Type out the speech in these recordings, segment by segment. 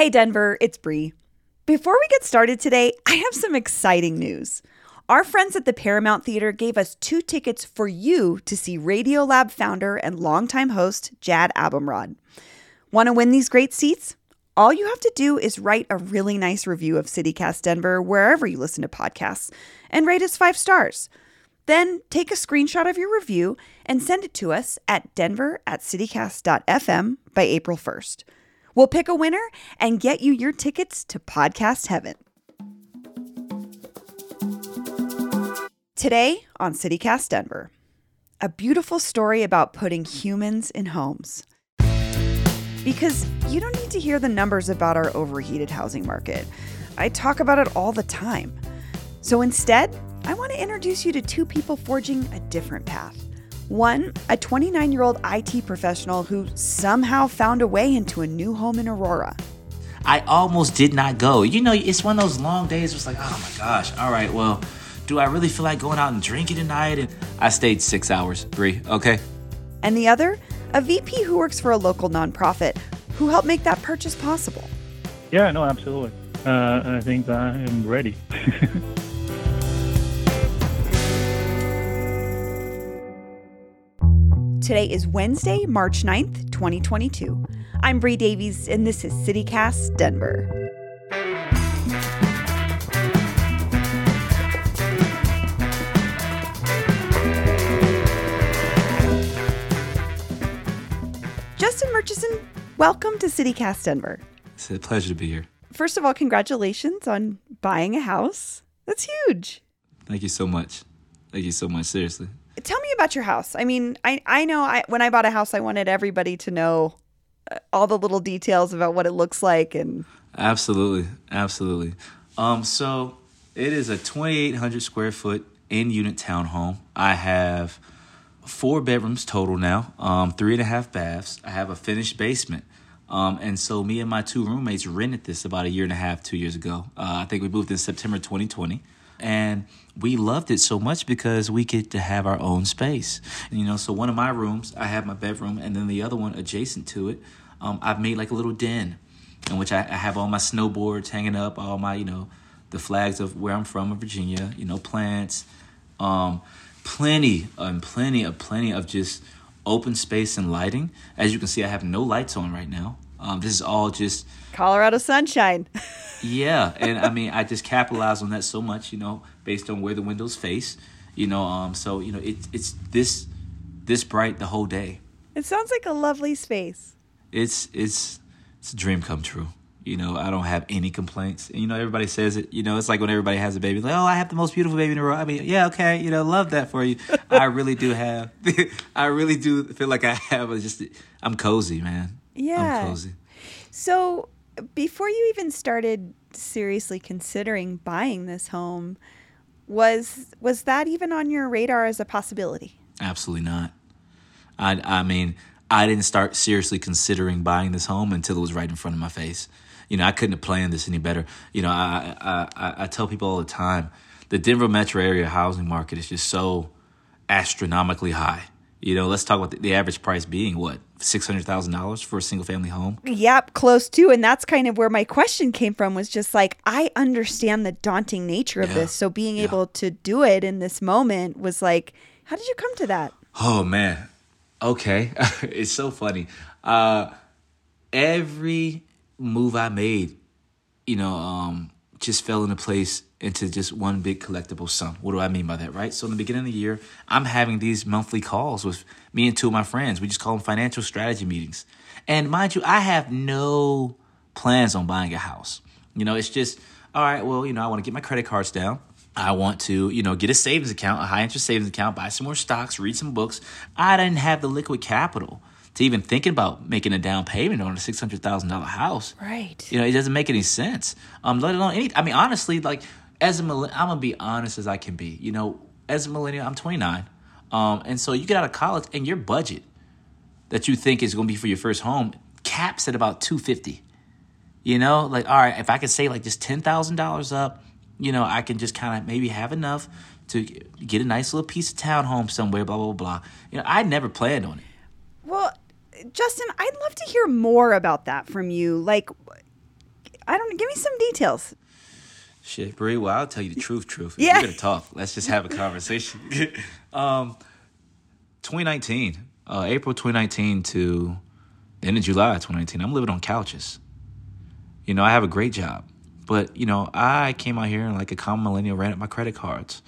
Hey Denver, it's Bree. Before we get started today, I have some exciting news. Our friends at the Paramount Theater gave us two tickets for you to see Radiolab founder and longtime host Jad Abumrad. Want to win these great seats? All you have to do is write a really nice review of CityCast Denver wherever you listen to podcasts and rate us five stars. Then take a screenshot of your review and send it to us at denver at citycast.fm by April 1st. We'll pick a winner and get you your tickets to podcast heaven. Today on CityCast Denver, a beautiful story about putting humans in homes. Because you don't need to hear the numbers about our overheated housing market. I talk about it all the time. So instead, I want to introduce you to two people forging a different path. One, a 29 year old IT professional who somehow found a way into a new home in Aurora. I almost did not go. You know, it's one of those long days. It's like, oh my gosh, all right, well, do I really feel like going out and drinking tonight? And I stayed six hours, three, okay? And the other, a VP who works for a local nonprofit who helped make that purchase possible. Yeah, no, absolutely. Uh, I think I am ready. Today is Wednesday, March 9th, 2022. I'm Bree Davies, and this is CityCast Denver. Justin Murchison, welcome to CityCast Denver. It's a pleasure to be here. First of all, congratulations on buying a house. That's huge. Thank you so much. Thank you so much. Seriously. Tell me about your house. I mean, I, I know I, when I bought a house, I wanted everybody to know uh, all the little details about what it looks like and Absolutely. Absolutely. Um, so it is a 2,800 square foot in unit townhome. I have four bedrooms total now, um, three and a half baths. I have a finished basement. Um, and so me and my two roommates rented this about a year and a half, two years ago. Uh, I think we moved in September 2020. And we loved it so much because we get to have our own space. You know, so one of my rooms, I have my bedroom, and then the other one adjacent to it, um, I've made like a little den in which I, I have all my snowboards hanging up, all my, you know, the flags of where I'm from in Virginia, you know, plants, um, plenty and plenty of plenty of just open space and lighting. As you can see, I have no lights on right now. Um, this is all just Colorado sunshine. yeah, and I mean, I just capitalize on that so much, you know, based on where the windows face, you know. Um, so you know, it's it's this this bright the whole day. it sounds like a lovely space. It's it's it's a dream come true. You know, I don't have any complaints. And, you know, everybody says it. You know, it's like when everybody has a baby, like, oh, I have the most beautiful baby in the world. I mean, yeah, okay, you know, love that for you. I really do have. I really do feel like I have. A just, I'm cozy, man. Yeah. I'm cozy. So, before you even started seriously considering buying this home, was was that even on your radar as a possibility? Absolutely not. I I mean, I didn't start seriously considering buying this home until it was right in front of my face. You know, I couldn't have planned this any better. You know, I I I, I tell people all the time, the Denver metro area housing market is just so astronomically high. You know, let's talk about the, the average price being what six hundred thousand dollars for a single family home. Yep, close to, and that's kind of where my question came from. Was just like I understand the daunting nature of Yeah. this, so being Yeah. able to do it in this moment was like, how did you come to that? Oh man. Okay. it's so funny. Uh every move I made, you know, um just fell into place into just one big collectible sum. What do I mean by that, right? So in the beginning of the year, I'm having these monthly calls with me and two of my friends. We just call them financial strategy meetings. And mind you, I have no plans on buying a house. You know, it's just, all right, well, you know, I want to get my credit cards down. I want to, you know, get a savings account, a high interest savings account, buy some more stocks, read some books. I didn't have the liquid capital to even thinking about making a down payment on a six hundred thousand dollar house. Right. You know, it doesn't make any sense. Um, let alone any. I mean, honestly, like as a millennial, I'm gonna be honest as I can be. You know, as a millennial, I'm 29, um, and so you get out of college and your budget that you think is gonna be for your first home caps at about 250. You know, like all right, if I could say like just ten thousand dollars up, you know, I can just kind of maybe have enough to get a nice little piece of townhome somewhere. Blah blah blah. You know, I never planned on it. Well, Justin, I'd love to hear more about that from you. Like, I don't give me some details. Shit, Bree. Well, I'll tell you the truth. Truth. Yeah. We're gonna talk. Let's just have a conversation. um, 2019, uh, April 2019 to the end of July 2019. I'm living on couches. You know, I have a great job, but you know, I came out here and like a common millennial ran up my credit cards,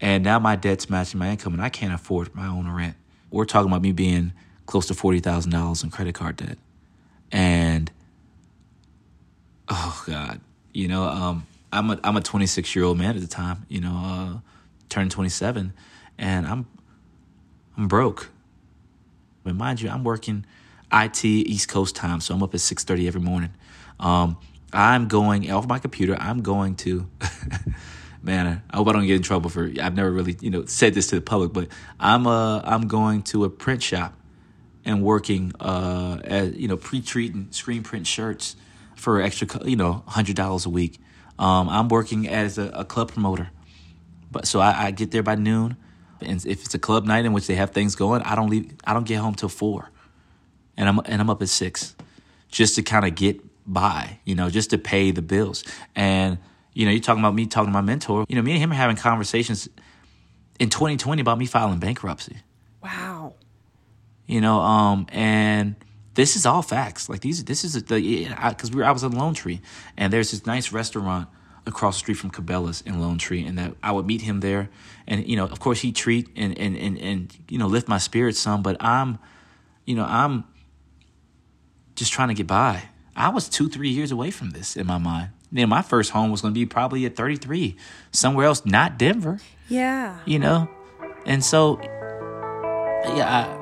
and now my debt's matching my income, and I can't afford my own rent. We're talking about me being close to forty thousand dollars in credit card debt, and oh god, you know, um, I'm a I'm a 26 year old man at the time, you know, uh, turned 27, and I'm I'm broke. But mind you, I'm working IT East Coast time, so I'm up at 6:30 every morning. Um, I'm going off my computer. I'm going to, man. I hope I don't get in trouble for. I've never really, you know, said this to the public, but I'm uh I'm going to a print shop and working uh as you know pre-treating screen print shirts for extra, you know, hundred dollars a week. Um, I'm working as a, a club promoter, but so I, I get there by noon, and if it's a club night in which they have things going, I don't leave. I don't get home till four, and I'm and I'm up at six, just to kind of get by, you know, just to pay the bills. And you know, you're talking about me talking to my mentor. You know, me and him are having conversations in 2020 about me filing bankruptcy. You know um and this is all facts. Like these this is the because we were i was in lone tree and there's this nice restaurant across the street from cabela's in lone tree and that i would meet him there. And you know of course he'd treat and and and, and you know lift my spirits some but i'm you know i'm just trying to get by. I was two three years away from this in my mind. Then my first home was going to be probably at 33 somewhere else not denver. Yeah. you know? And so yeah I,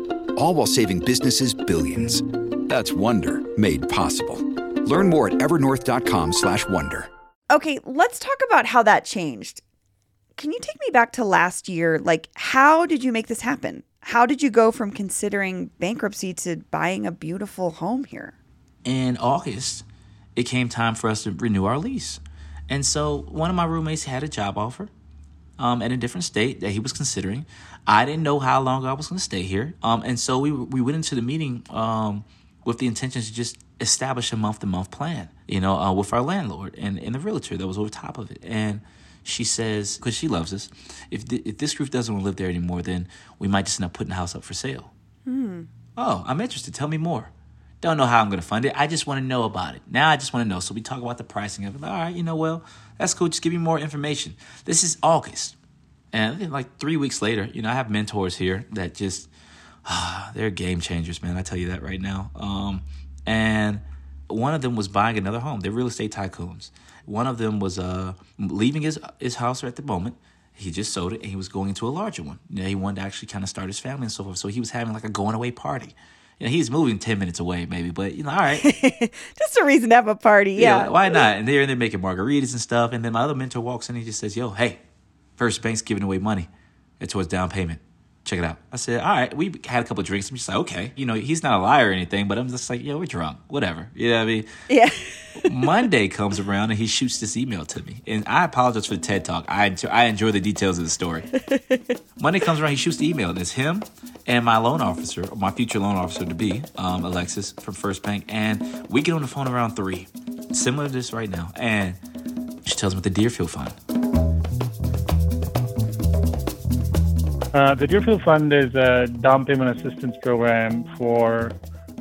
All while saving businesses billions. That's Wonder made possible. Learn more at evernorth.com/wonder. Okay, let's talk about how that changed. Can you take me back to last year? Like, how did you make this happen? How did you go from considering bankruptcy to buying a beautiful home here? in august it came time for us to renew our lease and so one of my roommates had a job offer um, in a different state that he was considering i didn't know how long i was going to stay here um, and so we, we went into the meeting um, with the intention to just establish a month-to-month plan you know uh, with our landlord and, and the realtor that was over top of it and she says because she loves us if, th- if this group doesn't want to live there anymore then we might just end up putting the house up for sale Oh, I'm interested. Tell me more. Don't know how I'm going to fund it. I just want to know about it. Now I just want to know. So we talk about the pricing of it. All right, you know, well, that's cool. Just give me more information. This is August. And then, like three weeks later, you know, I have mentors here that just, ah, they're game changers, man. I tell you that right now. Um, and one of them was buying another home. They're real estate tycoons. One of them was uh, leaving his his house at the moment. He just sold it and he was going into a larger one. You know, he wanted to actually kind of start his family and so forth. So he was having like a going away party. You know, he's moving 10 minutes away, maybe, but you know, all right. Just a reason to have a party. Yeah. why not? And they're, they're making margaritas and stuff. And then my other mentor walks in and he just says, Yo, hey, First Bank's giving away money It's towards down payment. Check it out. I said, all right. We had a couple of drinks. I'm just like, okay. You know, he's not a liar or anything, but I'm just like, yo, we're drunk. Whatever. You know what I mean? Yeah. Monday comes around and he shoots this email to me. And I apologize for the TED Talk. I enjoy, I enjoy the details of the story. Monday comes around, he shoots the email, and it's him and my loan officer, my future loan officer to be, um, Alexis from First Bank. And we get on the phone around three, similar to this right now. And she tells me about the Dearfield Fund. Uh, the Dearfield Fund is a down payment assistance program for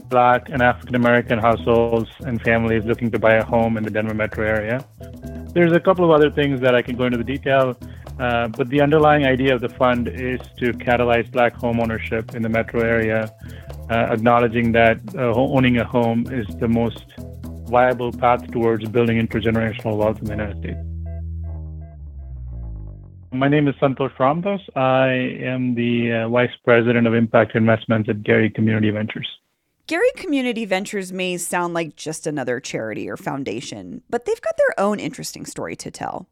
Black and African American households and families looking to buy a home in the Denver metro area. There's a couple of other things that I can go into the detail, uh, but the underlying idea of the fund is to catalyze Black home ownership in the metro area, uh, acknowledging that uh, owning a home is the most viable path towards building intergenerational wealth in the United States. My name is Santosh Ramdas. I am the uh, Vice President of Impact Investments at Gary Community Ventures. Gary Community Ventures may sound like just another charity or foundation, but they've got their own interesting story to tell.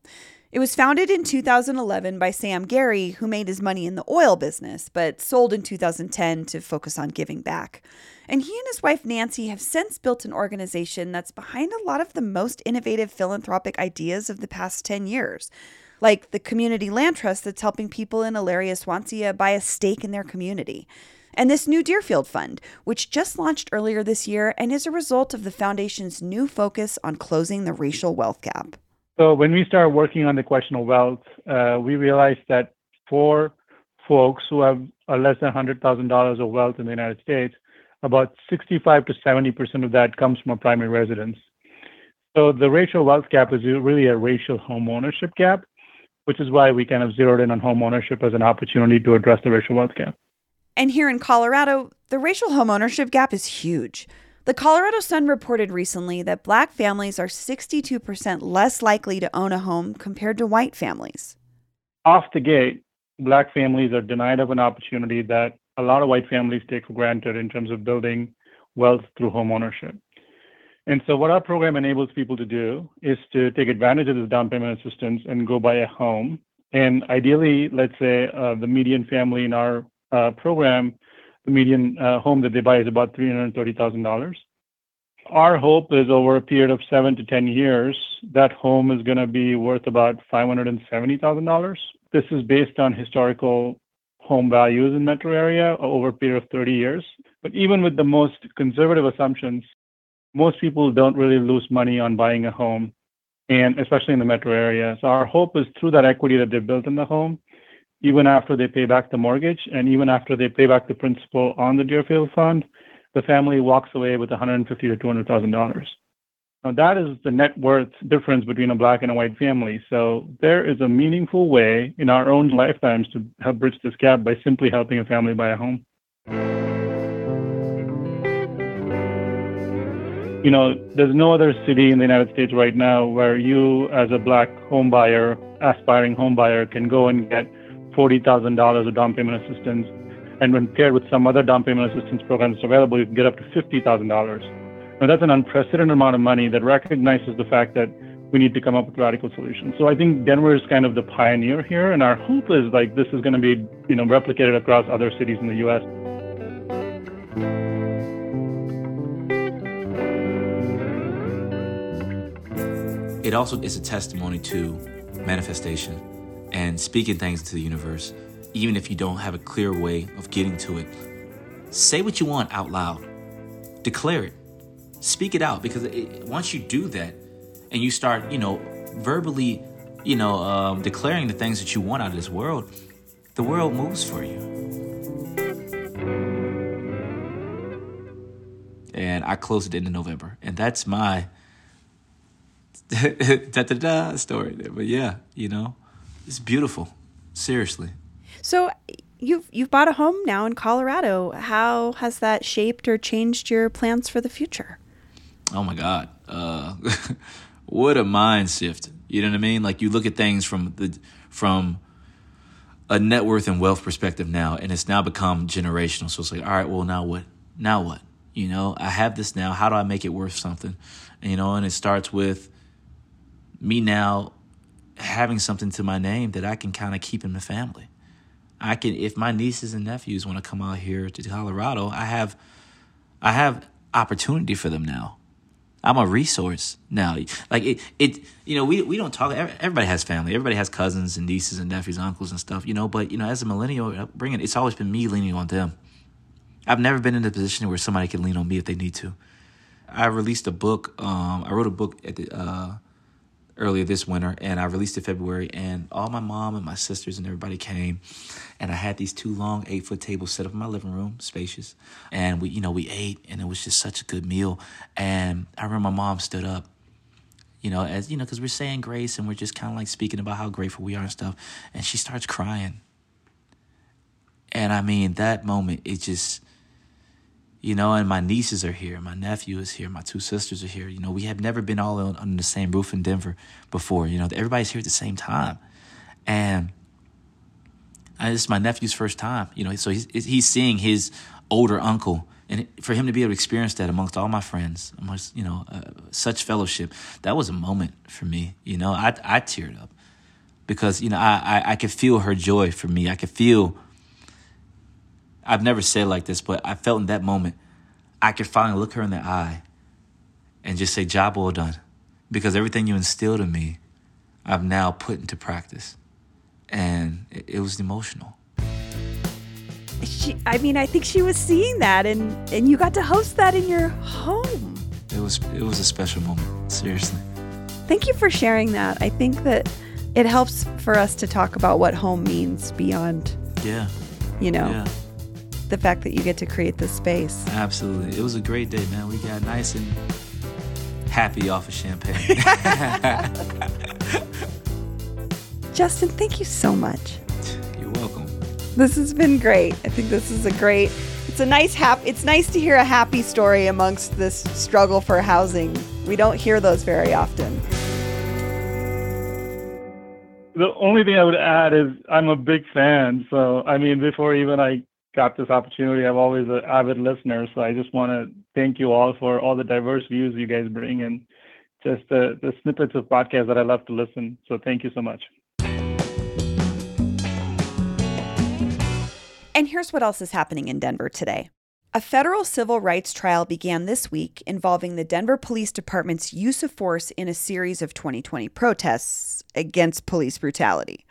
It was founded in 2011 by Sam Gary, who made his money in the oil business, but sold in 2010 to focus on giving back. And he and his wife Nancy have since built an organization that's behind a lot of the most innovative philanthropic ideas of the past 10 years, like the Community Land Trust that's helping people in Elyria Swansea buy a stake in their community. And this new Dearfield Fund, which just launched earlier this year and is a result of the foundation's new focus on closing the racial wealth gap. So when we started working on the question of wealth, uh, we realized that for folks who have less than $100,000 of wealth in the United States, about 65 to 70% of that comes from a primary residence. So the racial wealth gap is really a racial home ownership gap, which is why we kind of zeroed in on home ownership as an opportunity to address the racial wealth gap. And here in Colorado, the racial home ownership gap is huge. The Colorado Sun reported recently that black families are 62% less likely to own a home compared to white families. Off the gate, black families are denied of an opportunity that a lot of white families take for granted in terms of building wealth through home ownership. And so, what our program enables people to do is to take advantage of this down payment assistance and go buy a home. And ideally, let's say uh, the median family in our uh, program the median uh, home that they buy is about $330,000. Our hope is over a period of seven to 10 years, that home is going to be worth about $570,000. This is based on historical home values in metro area over a period of 30 years. But even with the most conservative assumptions, most people don't really lose money on buying a home, and especially in the metro area. So our hope is through that equity that they built in the home, even after they pay back the mortgage and even after they pay back the principal on the Dearfield fund, the family walks away with 150 to 200 thousand dollars. Now that is the net worth difference between a black and a white family. So there is a meaningful way in our own lifetimes to help bridge this gap by simply helping a family buy a home. You know, there's no other city in the United States right now where you, as a black home buyer, aspiring home buyer, can go and get $40,000 of down payment assistance. And when paired with some other down payment assistance programs available, you can get up to $50,000. Now, that's an unprecedented amount of money that recognizes the fact that we need to come up with radical solutions. So I think Denver is kind of the pioneer here, and our hope is like this is going to be, you know, replicated across other cities in the U.S. It also is a testimony to manifestation and speaking things into the universe, even if you don't have a clear way of getting to it. Say what you want out loud, declare it, speak it out, because it, once you do that and you start, you know, verbally, you know, um, declaring the things that you want out of this world, the world moves for you. And I closed it in November, and that's my da da da story. But yeah, you know. It's beautiful. Seriously. So you've you've bought a home now in Colorado. How has that shaped or changed your plans for the future? Oh my God. Uh, what a mind shift. You know what I mean? Like you look at things from the from a net worth and wealth perspective now, and it's now become generational. So it's like, all right, well now what? Now what? You know, I have this now. How do I make it worth something? And, you know, and it starts with me now having something to my name that I can kind of keep in the family. I can if my nieces and nephews want to come out here to Colorado, I have I have opportunity for them now. I'm a resource now. Like it, it, you know, we we don't talk. Everybody has family. Everybody has cousins and nieces and nephews, uncles and stuff. You know, but you know, as a millennial bringing, it's always been me leaning on them. I've never been in a position where somebody can lean on me if they need to. I released a book. Um, I wrote a book at the uh, earlier this winter and I released it February and all my mom and my sisters and everybody came and I had these two long eight foot tables set up in my living room, spacious. And we, you know, we ate and it was just such a good meal. And I remember my mom stood up, you know, as you know, because we're saying grace and we're just kind of like speaking about how grateful we are and stuff. And she starts crying. And I mean, that moment, it just you know, and my nieces are here, my nephew is here, my two sisters are here. You know, we have never been all under the same roof in Denver before. You know, everybody's here at the same time, and this is my nephew's first time. You know, so he's he's seeing his older uncle and for him to be able to experience that amongst all my friends, amongst you know uh, such fellowship, that was a moment for me. You know, I I teared up because you know I, I I could feel her joy for me. I could feel. I've never said like this, but I felt in that moment, I could finally look her in the eye, and just say, "Job well done," because everything you instilled in me, I've now put into practice, and it, it was emotional she I mean, I think she was seeing that and and you got to host that in your home. It was it was a special moment, seriously. Thank you for sharing that. I think that it helps for us to talk about what home means beyond Yeah. You know. Yeah. The fact that you get to create this space. Absolutely. It was a great day, man. We got nice and happy off of champagne. Justin, thank you so much. You're welcome. This has been great. I think this is a great. It's a nice hap. It's nice to hear a happy story amongst this struggle for housing. We don't hear those very often. The only thing I would add is I'm a big fan. So I mean, before even I got this opportunity, I'm always an avid listener. So I just want to thank you all for all the diverse views you guys bring and just the, the snippets of podcasts that I love to listen. So thank you so much. And here's what else is happening in Denver today. A federal civil rights trial began this week involving the Denver Police Department's use of force in a series of 2020 protests against police brutality.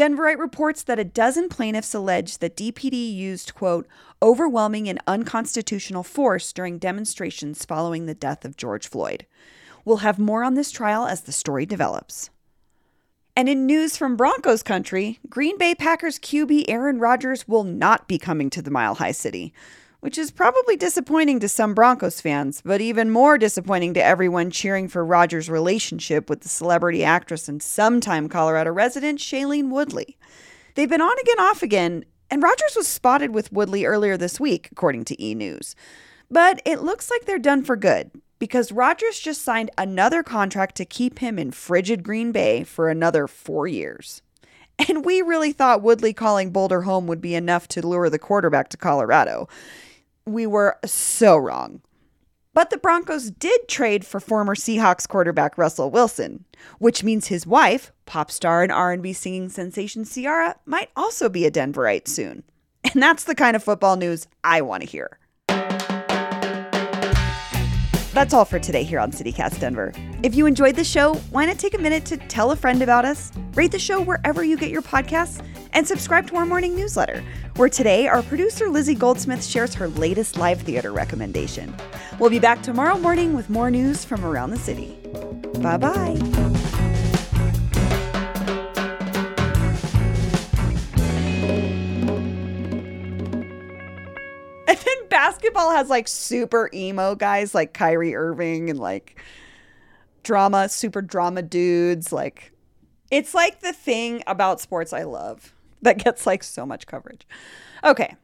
Denverite reports that a dozen plaintiffs allege that DPD used, quote, overwhelming and unconstitutional force during demonstrations following the death of George Floyd. We'll have more on this trial as the story develops. And in news from Broncos country, Green Bay Packers QB Aaron Rodgers will not be coming to the Mile High City, which is probably disappointing to some Broncos fans, but even more disappointing to everyone cheering for Rodgers' relationship with the celebrity actress and sometime Colorado resident Shailene Woodley. They've been on again, off again, and Rodgers was spotted with Woodley earlier this week, according to E! News. But it looks like they're done for good because Rodgers just signed another contract to keep him in frigid Green Bay for another four years. And we really thought Woodley calling Boulder home would be enough to lure the quarterback to Colorado. We were so wrong. But the Broncos did trade for former Seahawks quarterback Russell Wilson, which means his wife, pop star and R&B singing sensation Ciara, might also be a Denverite soon. And that's the kind of football news I want to hear. That's all for today here on CityCast Denver. If you enjoyed the show, why not take a minute to tell a friend about us, rate the show wherever you get your podcasts, and subscribe to our morning newsletter, where today our producer Lizzie Goldsmith shares her latest live theater recommendation. We'll be back tomorrow morning with more news from around the city. Bye bye. And then basketball has like super emo guys like Kyrie Irving and like drama, super drama dudes. Like, it's like the thing about sports I love that gets like so much coverage. Okay.